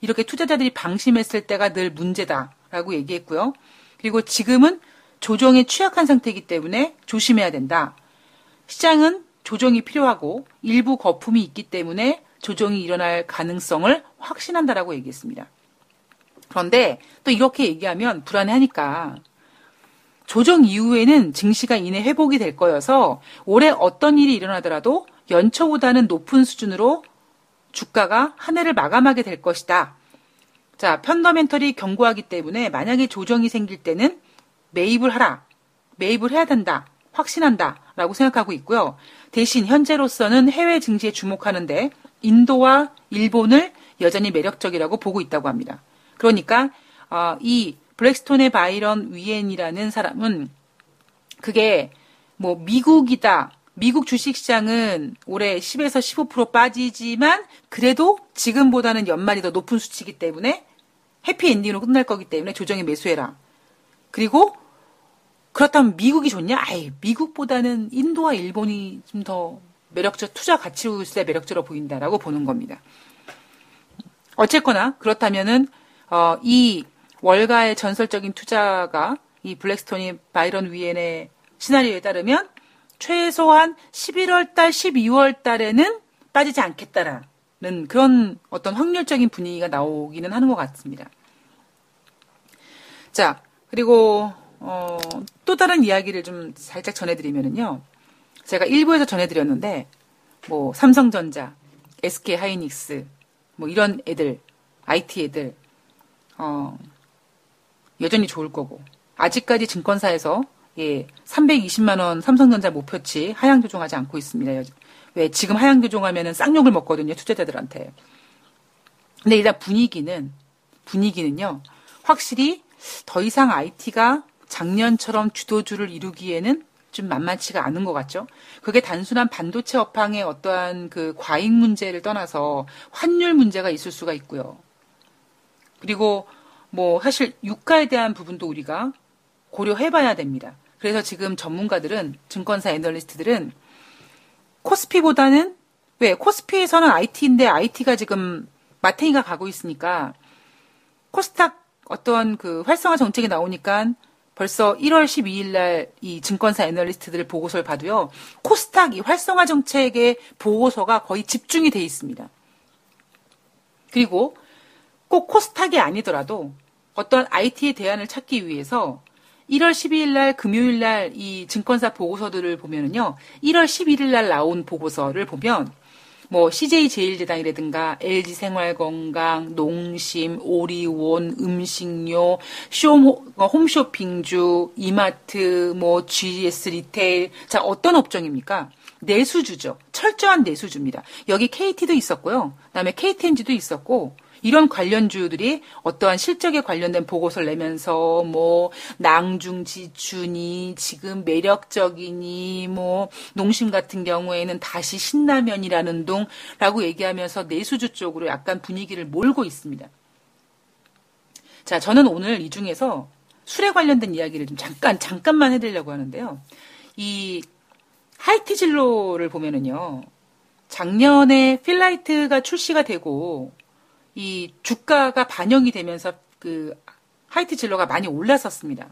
[SPEAKER 2] 이렇게 투자자들이 방심했을 때가 늘 문제다라고 얘기했고요. 그리고 지금은 조정에 취약한 상태이기 때문에 조심해야 된다. 시장은 조정이 필요하고 일부 거품이 있기 때문에 조정이 일어날 가능성을 확신한다라고 얘기했습니다. 그런데 또 이렇게 얘기하면 불안해하니까 조정 이후에는 증시가 이내 회복이 될 거여서 올해 어떤 일이 일어나더라도 연초보다는 높은 수준으로 주가가 한 해를 마감하게 될 것이다. 자, 펀더멘털이 견고하기 때문에 만약에 조정이 생길 때는 매입을 하라. 매입을 해야 된다. 확신한다. 라고 생각하고 있고요. 대신 현재로서는 해외 증시에 주목하는데 인도와 일본을 여전히 매력적이라고 보고 있다고 합니다. 그러니까 어, 이 블랙스톤의 바이런 위엔이라는 사람은 그게 뭐 미국이다. 미국 주식시장은 올해 10에서 15% 빠지지만 그래도 지금보다는 연말이 더 높은 수치이기 때문에 해피엔딩으로 끝날 거기 때문에 조정에 매수해라. 그리고 그렇다면 미국이 좋냐? 아이, 미국보다는 인도와 일본이 좀 더 매력적, 투자 가치세 매력적으로 보인다라고 보는 겁니다. 어쨌거나 그렇다면은 어, 이 월가의 전설적인 투자가 이 블랙스톤이 바이런 위엔의 시나리오에 따르면 최소한 11월 달, 12월 달에는 빠지지 않겠다라는 그런 어떤 확률적인 분위기가 나오기는 하는 것 같습니다. 자, 그리고 어, 또 다른 이야기를 좀 살짝 전해드리면은요. 제가 일부에서 전해드렸는데 뭐 삼성전자, SK 하이닉스 뭐 이런 애들, IT 애들 어, 여전히 좋을 거고 아직까지 증권사에서 예, 320만 원 삼성전자 목표치 하향 조정하지 않고 있습니다. 왜 지금 하향 조정하면은 쌍욕을 먹거든요 투자자들한테. 근데 일단 분위기는 분위기는요 확실히 더 이상 IT가 작년처럼 주도주를 이루기에는 좀 만만치가 않은 것 같죠. 그게 단순한 반도체 업황의 어떠한 그 과잉 문제를 떠나서 환율 문제가 있을 수가 있고요. 그리고 뭐 사실 유가에 대한 부분도 우리가 고려해봐야 됩니다. 그래서 지금 전문가들은 증권사 애널리스트들은 코스피보다는 왜 코스피에서는 IT인데 IT가 지금 마탱이가 가고 있으니까 코스닥 어떤 그 활성화 정책이 나오니까 벌써 1월 12일 날 이 증권사 애널리스트들 보고서를 봐도요. 코스닥 이 활성화 정책의 보고서가 거의 집중이 돼 있습니다. 그리고 꼭 코스닥이 아니더라도 어떤 IT의 대안을 찾기 위해서 1월 12일 날 금요일 날 이 증권사 보고서들을 보면은요. 1월 11일 날 나온 보고서를 보면 뭐 CJ 제일제당이라든가 LG 생활건강, 농심, 오리온, 음식료, 쇼 어, 홈쇼핑주, 이마트, 뭐 GS 리테일. 자, 어떤 업종입니까? 내수주죠. 철저한 내수주입니다. 여기 KT도 있었고요. 그다음에 KTNG도 있었고 이런 관련주들이 어떠한 실적에 관련된 보고서를 내면서 뭐 낭중지춘이 지금 매력적이니 뭐 농심 같은 경우에는 다시 신라면이라는 동라고 얘기하면서 내수주 쪽으로 약간 분위기를 몰고 있습니다. 자, 저는 오늘 이 중에서 술에 관련된 이야기를 좀 잠깐 잠깐만 해드리려고 하는데요. 이 하이티 진로를 보면은요. 작년에 필라이트가 출시가 되고 이 주가가 반영이 되면서 그 하이트 진로가 많이 올랐었습니다.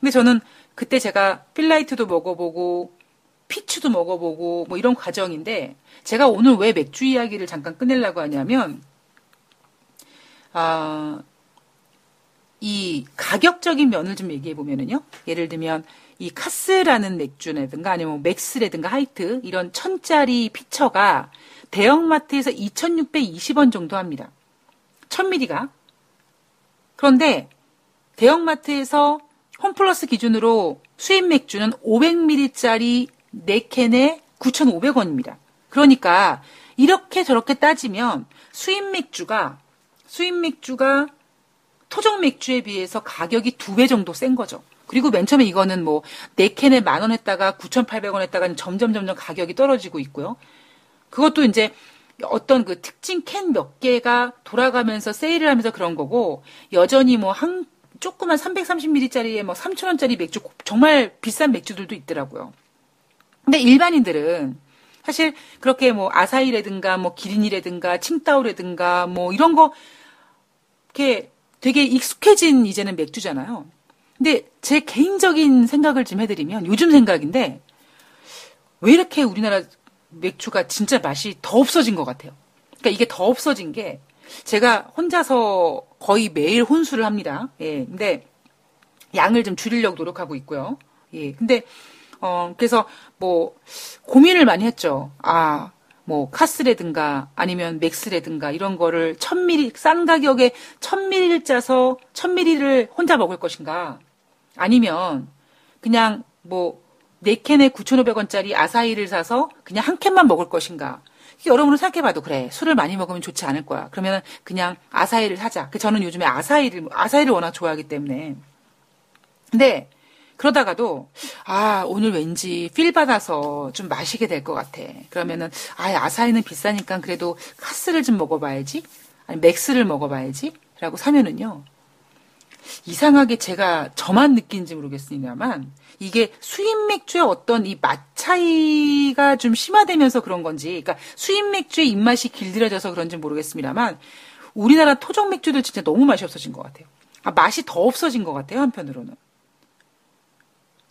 [SPEAKER 2] 근데 저는 그때 제가 필라이트도 먹어보고 피츠도 먹어보고 뭐 이런 과정인데 제가 오늘 왜 맥주 이야기를 잠깐 끝내려고 하냐면 아, 이 가격적인 면을 좀 얘기해 보면은요. 예를 들면 이 카스라는 맥주라든가 아니면 뭐 맥스라든가 하이트 이런 천짜리 피처가 대형마트에서 2,620원 정도 합니다. 1000ml가. 그런데 대형마트에서 홈플러스 기준으로 수입 맥주는 500ml짜리 4캔에 9,500원입니다. 그러니까 이렇게 저렇게 따지면 수입 맥주가 수입 맥주가 토종 맥주에 비해서 가격이 두 배 정도 센 거죠. 그리고 맨 처음에 이거는 뭐 4캔에 만 원 했다가 9,800원 했다가 점점 점점 가격이 떨어지고 있고요. 그것도 이제 어떤 그 특징 캔 몇 개가 돌아가면서 세일을 하면서 그런 거고 여전히 뭐 한 조그만 330ml짜리에 뭐 3,000원짜리 맥주 정말 비싼 맥주들도 있더라고요. 근데 일반인들은 사실 그렇게 뭐 아사히라든가 뭐 기린이라든가 칭따오라든가 뭐 이런 거 이렇게 되게 익숙해진 이제는 맥주잖아요. 근데 제 개인적인 생각을 좀 해드리면 요즘 생각인데 왜 이렇게 우리나라 맥주가 진짜 맛이 더 없어진 것 같아요. 그러니까 이게 더 없어진 게 제가 혼자서 거의 매일 혼술을 합니다. 예. 근데 양을 좀 줄이려고 노력하고 있고요. 예. 근데 어 그래서 뭐 고민을 많이 했죠. 아, 뭐 카스라든가 아니면 맥스라든가 이런 거를 1000ml 싼 가격에 1000ml 짜서 1000ml를 혼자 먹을 것인가? 아니면 그냥 뭐 4캔에 9,500원짜리 아사히를 사서 그냥 한 캔만 먹을 것인가. 여러분은 생각해봐도 그래. 술을 많이 먹으면 좋지 않을 거야. 그러면 그냥 아사히를 사자. 그 저는 요즘에 아사히를, 아사히를 워낙 좋아하기 때문에. 근데 그러다가도 아 오늘 왠지 필 받아서 좀 마시게 될 것 같아. 그러면은 아 아사히는 비싸니까 그래도 카스를 좀 먹어봐야지. 아니 맥스를 먹어봐야지.라고 사면은요. 이상하게 제가 저만 느낀지 모르겠습니다만 이게 수입 맥주의 어떤 이 맛 차이가 좀 심화되면서 그런 건지, 그러니까 수입 맥주의 입맛이 길들여져서 그런지 모르겠습니다만 우리나라 토종 맥주들 진짜 너무 맛이 없어진 것 같아요. 아, 맛이 더 없어진 것 같아요, 한편으로는.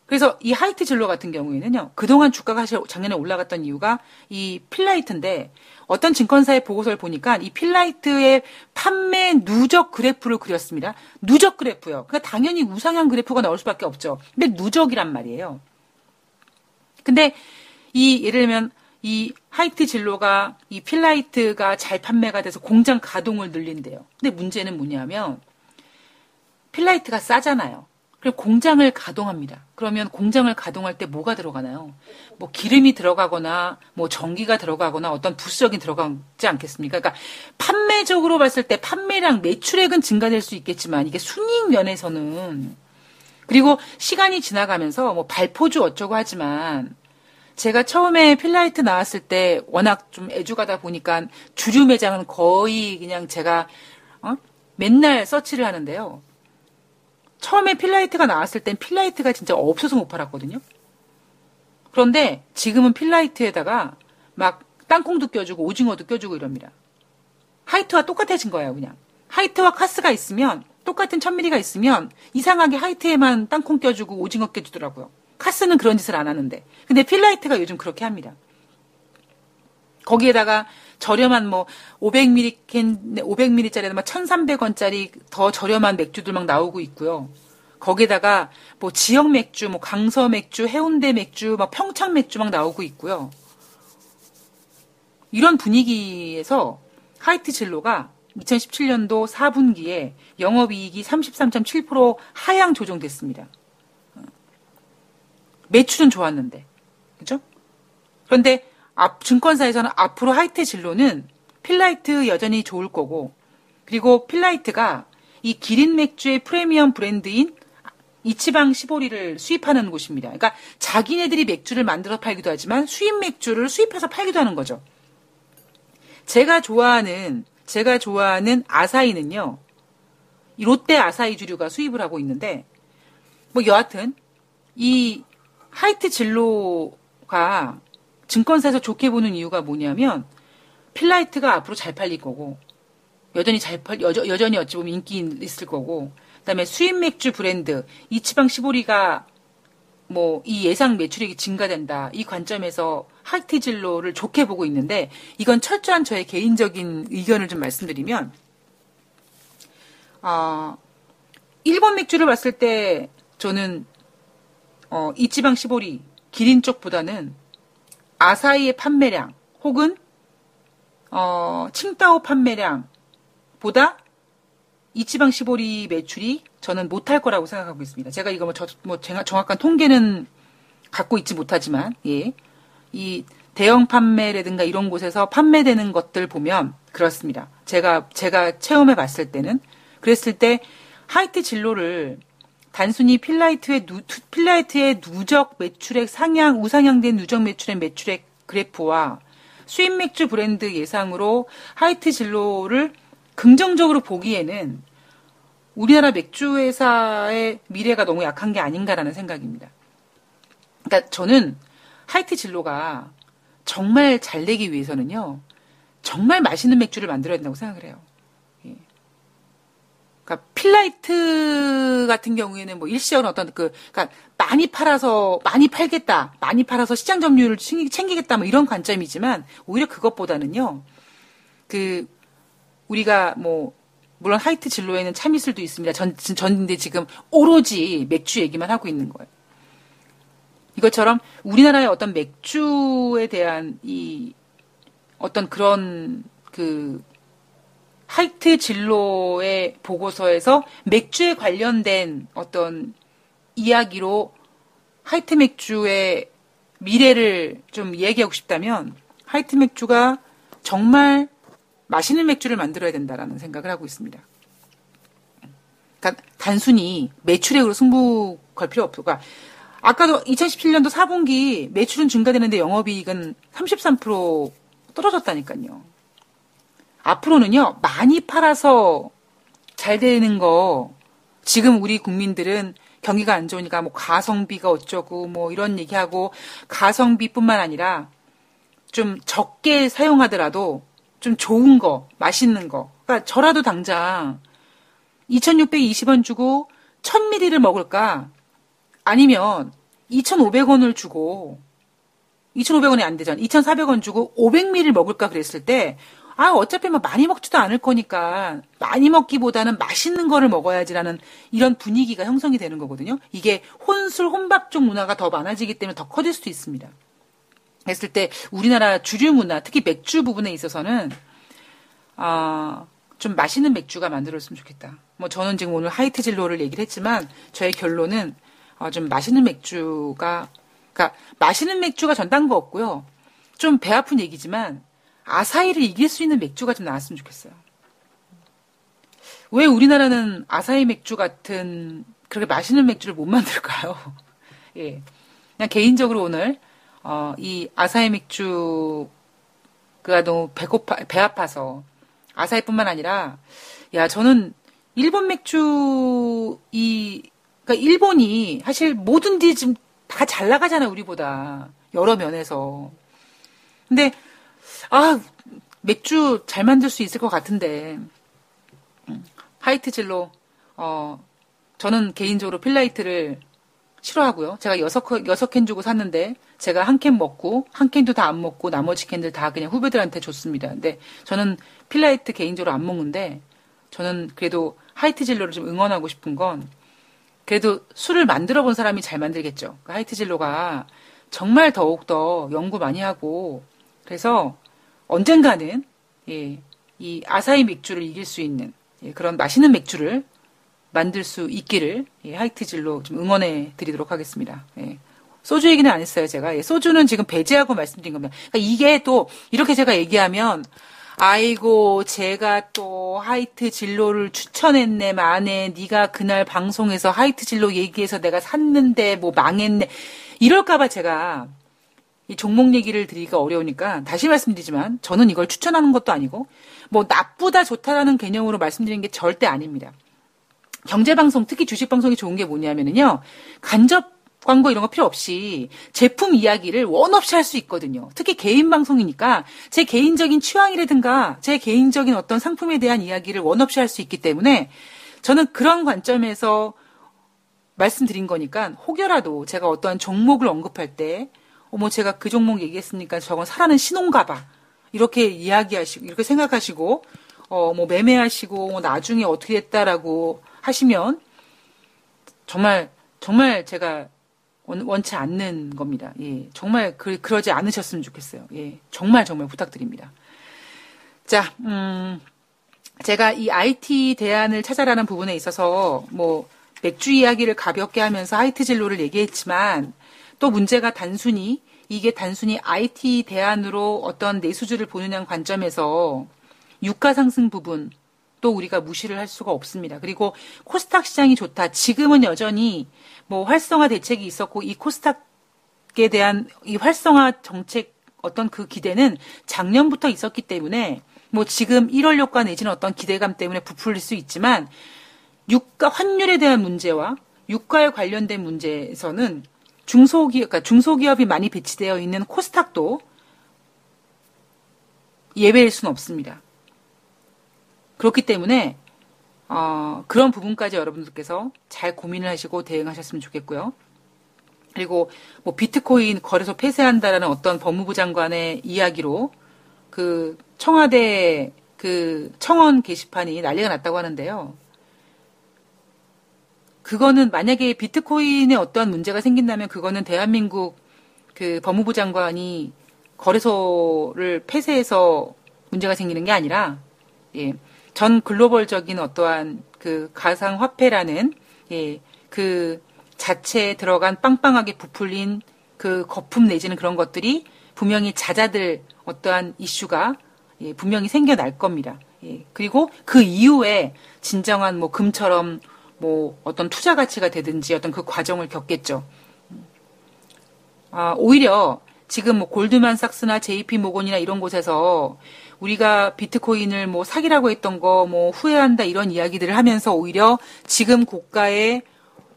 [SPEAKER 2] 그래서 이 하이트 진로 같은 경우에는요, 그동안 주가가 사실 작년에 올라갔던 이유가 이 필라이트인데, 어떤 증권사의 보고서를 보니까 이 필라이트의 판매 누적 그래프를 그렸습니다. 누적 그래프요. 그러니까 당연히 우상향 그래프가 나올 수밖에 없죠. 근데 누적이란 말이에요. 근데 이 예를 들면 이 하이트 진로가 이 필라이트가 잘 판매가 돼서 공장 가동을 늘린대요. 근데 문제는 뭐냐면 필라이트가 싸잖아요. 그리고 공장을 가동합니다. 그러면 공장을 가동할 때 뭐가 들어가나요? 뭐 기름이 들어가거나 뭐 전기가 들어가거나 어떤 부수적인 들어가지 않겠습니까? 그러니까 판매적으로 봤을 때 판매량 매출액은 증가될 수 있겠지만 이게 순이익 면에서는 그리고 시간이 지나가면서 뭐 발포주 어쩌고 하지만 제가 처음에 필라이트 나왔을 때 워낙 좀 애주가다 보니까 주류 매장은 거의 그냥 제가 어? 맨날 서치를 하는데요. 처음에 필라이트가 나왔을 땐 필라이트가 진짜 없어서 못 팔았거든요. 그런데 지금은 필라이트에다가 막 땅콩도 껴주고 오징어도 껴주고 이럽니다. 하이트와 똑같아진 거예요, 그냥. 하이트와 카스가 있으면 똑같은 천미리가 있으면 이상하게 하이트에만 땅콩 껴주고 오징어 껴주더라고요. 카스는 그런 짓을 안 하는데. 근데 필라이트가 요즘 그렇게 합니다. 거기에다가 저렴한 뭐 500ml 캔 500ml짜리 막 1,300원짜리 더 저렴한 맥주들 막 나오고 있고요. 거기에다가 뭐 지역 맥주, 뭐 강서 맥주, 해운대 맥주, 막 평창 맥주 막 나오고 있고요. 이런 분위기에서 하이트 진로가 2017년도 4분기에 영업이익이 33.7% 하향 조정됐습니다. 매출은 좋았는데, 그죠? 그런데 앞, 증권사에서는 앞으로 하이트 진로는 필라이트 여전히 좋을 거고, 그리고 필라이트가 이 기린 맥주의 프리미엄 브랜드인 이치방 시보리를 수입하는 곳입니다. 그러니까 자기네들이 맥주를 만들어 팔기도 하지만 수입 맥주를 수입해서 팔기도 하는 거죠. 제가 좋아하는 제가 좋아하는 아사히는요. 롯데 아사히 주류가 수입을 하고 있는데 뭐 여하튼 이 하이트 진로가 증권사에서 좋게 보는 이유가 뭐냐면 필라이트가 앞으로 잘 팔릴 거고 여전히 잘 팔, 여전, 여전히 어찌 보면 인기 있을 거고 그다음에 수입 맥주 브랜드 이치방 시보리가 뭐 이 예상 매출액이 증가된다. 이 관점에서 하이트 진로를 좋게 보고 있는데 이건 철저한 저의 개인적인 의견을 좀 말씀드리면 아 일본 맥주를 봤을 때 저는 어, 이치방 시보리 기린 쪽보다는 아사히의 판매량 혹은 어, 칭따오 판매량보다 이치방 시보리 매출이 저는 못할 거라고 생각하고 있습니다. 제가 이거 뭐, 저, 뭐 정확한 통계는 갖고 있지 못하지만 예. 이 대형 판매라든가 이런 곳에서 판매되는 것들 보면 그렇습니다. 제가 제가 체험해 봤을 때는 그랬을 때 하이트 진로를 단순히 필라이트의 누, 필라이트의 누적 매출액 상향 우상향된 누적 매출액 매출액 그래프와 수입 맥주 브랜드 예상으로 하이트 진로를 긍정적으로 보기에는 우리나라 맥주 회사의 미래가 너무 약한 게 아닌가라는 생각입니다. 그러니까 저는 하이트 진로가 정말 잘 되기 위해서는요, 정말 맛있는 맥주를 만들어야 된다고 생각을 해요. 예. 그러니까 필라이트 같은 경우에는 뭐 일시적인 어떤 그, 그러니까 많이 팔아서 많이 팔겠다, 많이 팔아서 시장 점유율을 챙기겠다, 뭐 이런 관점이지만 오히려 그것보다는요, 그 우리가 뭐 물론 하이트 진로에는 참이슬도 있습니다. 전, 전인데 지금 오로지 맥주 얘기만 하고 있는 거예요. 이것처럼 우리나라의 어떤 맥주에 대한 이 어떤 그런 그 하이트 진로의 보고서에서 맥주에 관련된 어떤 이야기로 하이트 맥주의 미래를 좀 얘기하고 싶다면 하이트 맥주가 정말 맛있는 맥주를 만들어야 된다라는 생각을 하고 있습니다. 그러니까 단순히 매출액으로 승부 걸 필요 없고, 그러니까 아까도 2017년도 4분기 매출은 증가되는데 영업이익은 33% 떨어졌다니까요. 앞으로는요, 많이 팔아서 잘 되는 거, 지금 우리 국민들은 경기가 안 좋으니까 뭐 가성비가 어쩌고 뭐 이런 얘기하고 가성비뿐만 아니라 좀 적게 사용하더라도 좀 좋은 거, 맛있는 거, 그러니까 저라도 당장 2,620원 주고 1,000ml를 먹을까? 아니면 2,500원을 주고 2,500원이 안 되잖아. 2,400원 주고 500ml 먹을까 그랬을 때 아, 어차피 뭐 많이 먹지도 않을 거니까 많이 먹기보다는 맛있는 거를 먹어야지라는 이런 분위기가 형성이 되는 거거든요. 이게 혼술, 혼밥 쪽 문화가 더 많아지기 때문에 더 커질 수도 있습니다. 했을 때 우리나라 주류 문화, 특히 맥주 부분에 있어서는 아, 좀 맛있는 맥주가 만들어졌으면 좋겠다. 뭐 저는 지금 오늘 하이트 진로를 얘기를 했지만 저의 결론은 어, 좀 맛있는 맥주가 그러니까 맛있는 맥주가 전단 거 없고요. 좀 배 아픈 얘기지만 아사히를 이길 수 있는 맥주가 좀 나왔으면 좋겠어요. 왜 우리나라는 아사히 맥주 같은 그렇게 맛있는 맥주를 못 만들까요? 예. 그냥 개인적으로 오늘 어, 이 아사히 맥주가 너무 배고파 배 아파서 아사히뿐만 아니라 야 저는 일본 맥주 이 그러니까 일본이 사실 뭐든지 지금 다 잘 나가잖아 우리보다 여러 면에서 근데 아 맥주 잘 만들 수 있을 것 같은데 음, 하이트 진로 어 저는 개인적으로 필라이트를 싫어하고요. 제가 여섯 여섯 캔 주고 샀는데 제가 한 캔 먹고 한 캔도 다 안 먹고 나머지 캔들 다 그냥 후배들한테 줬습니다. 근데 저는 필라이트 개인적으로 안 먹는데 저는 그래도 하이트 진로를 좀 응원하고 싶은 건 그래도 술을 만들어 본 사람이 잘 만들겠죠. 그 하이트 진로가 정말 더욱더 연구 많이 하고 그래서 언젠가는 예, 이 아사히 맥주를 이길 수 있는 예, 그런 맛있는 맥주를 만들 수 있기를 예, 하이트 진로 좀 응원해 드리도록 하겠습니다. 예. 소주 얘기는 안 했어요, 제가. 예, 소주는 지금 배제하고 말씀드린 겁니다. 그러니까 이게 또 이렇게 제가 얘기하면 아이고 제가 또 하이트 진로를 추천했네 마네 네가 그날 방송에서 하이트 진로 얘기해서 내가 샀는데 뭐 망했네 이럴까봐 제가 이 종목 얘기를 드리기가 어려우니까 다시 말씀드리지만 저는 이걸 추천하는 것도 아니고 뭐 나쁘다 좋다라는 개념으로 말씀드리는 게 절대 아닙니다. 경제방송 특히 주식방송이 좋은 게 뭐냐면은요 간접 광고 이런 거 필요 없이 제품 이야기를 원 없이 할 수 있거든요. 특히 개인 방송이니까 제 개인적인 취향이라든가 제 개인적인 어떤 상품에 대한 이야기를 원 없이 할 수 있기 때문에 저는 그런 관점에서 말씀드린 거니까 혹여라도 제가 어떠한 종목을 언급할 때 어머 제가 그 종목 얘기했으니까 저건 사라는 신호인가 봐. 이렇게 이야기하시고 이렇게 생각하시고 어 뭐 매매하시고 뭐 나중에 어떻게 됐다라고 하시면 정말 정말 제가 원치 않는 겁니다. 예. 정말 그, 그러지 않으셨으면 좋겠어요. 예. 정말 정말 부탁드립니다. 자, 음, 제가 이 IT 대안을 찾아라는 부분에 있어서 뭐 맥주 이야기를 가볍게 하면서 하이트 진로를 얘기했지만 또 문제가 단순히 이게 단순히 IT 대안으로 어떤 내수주를 보느냐는 관점에서 유가 상승 부분 또 우리가 무시를 할 수가 없습니다. 그리고 코스닥 시장이 좋다. 지금은 여전히 뭐 활성화 대책이 있었고 이 코스닥에 대한 이 활성화 정책 어떤 그 기대는 작년부터 있었기 때문에 뭐 지금 1월 효과 내지는 어떤 기대감 때문에 부풀릴 수 있지만 유가 환율에 대한 문제와 유가에 관련된 문제에서는 중소기업, 그러니까 중소기업이 많이 배치되어 있는 코스닥도 예외일 수는 없습니다. 그렇기 때문에 어, 그런 부분까지 여러분들께서 잘 고민을 하시고 대응하셨으면 좋겠고요. 그리고 뭐 비트코인 거래소 폐쇄한다라는 어떤 법무부 장관의 이야기로 그 청와대 그 청원 게시판이 난리가 났다고 하는데요. 그거는 만약에 비트코인에 어떠한 문제가 생긴다면 그거는 대한민국 그 법무부 장관이 거래소를 폐쇄해서 문제가 생기는 게 아니라 예, 전 글로벌적인 어떠한 그 가상 화폐라는 예, 그 자체에 들어간 빵빵하게 부풀린 그 거품 내지는 그런 것들이 분명히 잦아들 어떠한 이슈가 예, 분명히 생겨날 겁니다. 예, 그리고 그 이후에 진정한 뭐 금처럼 뭐 어떤 투자 가치가 되든지 어떤 그 과정을 겪겠죠. 아, 오히려 지금 뭐 골드만삭스나 JP 모건이나 이런 곳에서 우리가 비트코인을 뭐 사기라고 했던 거 뭐 후회한다 이런 이야기들을 하면서 오히려 지금 고가의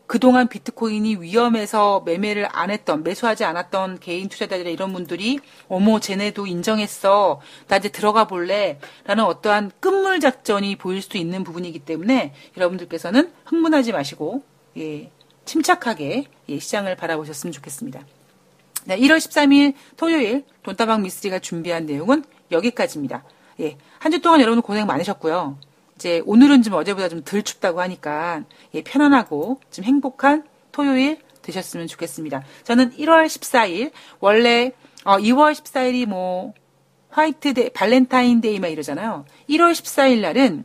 [SPEAKER 2] 그동안 비트코인이 위험해서 매매를 안 했던, 매수하지 않았던 개인 투자자들 이런 분들이, 어머, 쟤네도 인정했어. 나 이제 들어가 볼래. 라는 어떠한 끝물 작전이 보일 수 있는 부분이기 때문에 여러분들께서는 흥분하지 마시고, 예, 침착하게 예, 시장을 바라보셨으면 좋겠습니다. 네, 1월 13일 토요일 돈다방 미스리가 준비한 내용은 여기까지입니다. 예, 한 주 동안 여러분 고생 많으셨고요. 이제 오늘은 좀 어제보다 좀 덜 춥다고 하니까 예, 편안하고 좀 행복한 토요일 되셨으면 좋겠습니다. 저는 1월 14일 원래 어, 2월 14일이 뭐 화이트데이, 발렌타인데이 막 이러잖아요. 1월 14일 날은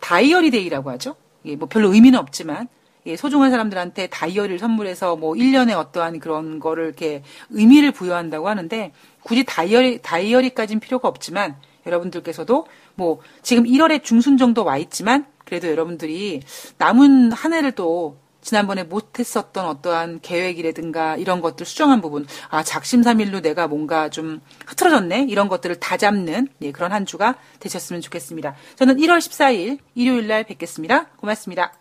[SPEAKER 2] 다이어리 데이라고 하죠. 예, 뭐 별로 의미는 없지만 예, 소중한 사람들한테 다이어리를 선물해서 뭐 1년에 어떠한 그런 거를 이렇게 의미를 부여한다고 하는데 굳이 다이어리, 다이어리까지는 필요가 없지만 여러분들께서도 뭐 지금 1월에 중순 정도 와 있지만 그래도 여러분들이 남은 한 해를 또 지난번에 못했었던 어떠한 계획이라든가 이런 것들 수정한 부분, 아, 작심삼일로 내가 뭔가 좀 흐트러졌네? 이런 것들을 다 잡는 예, 그런 한 주가 되셨으면 좋겠습니다. 저는 1월 14일 일요일 날 뵙겠습니다. 고맙습니다.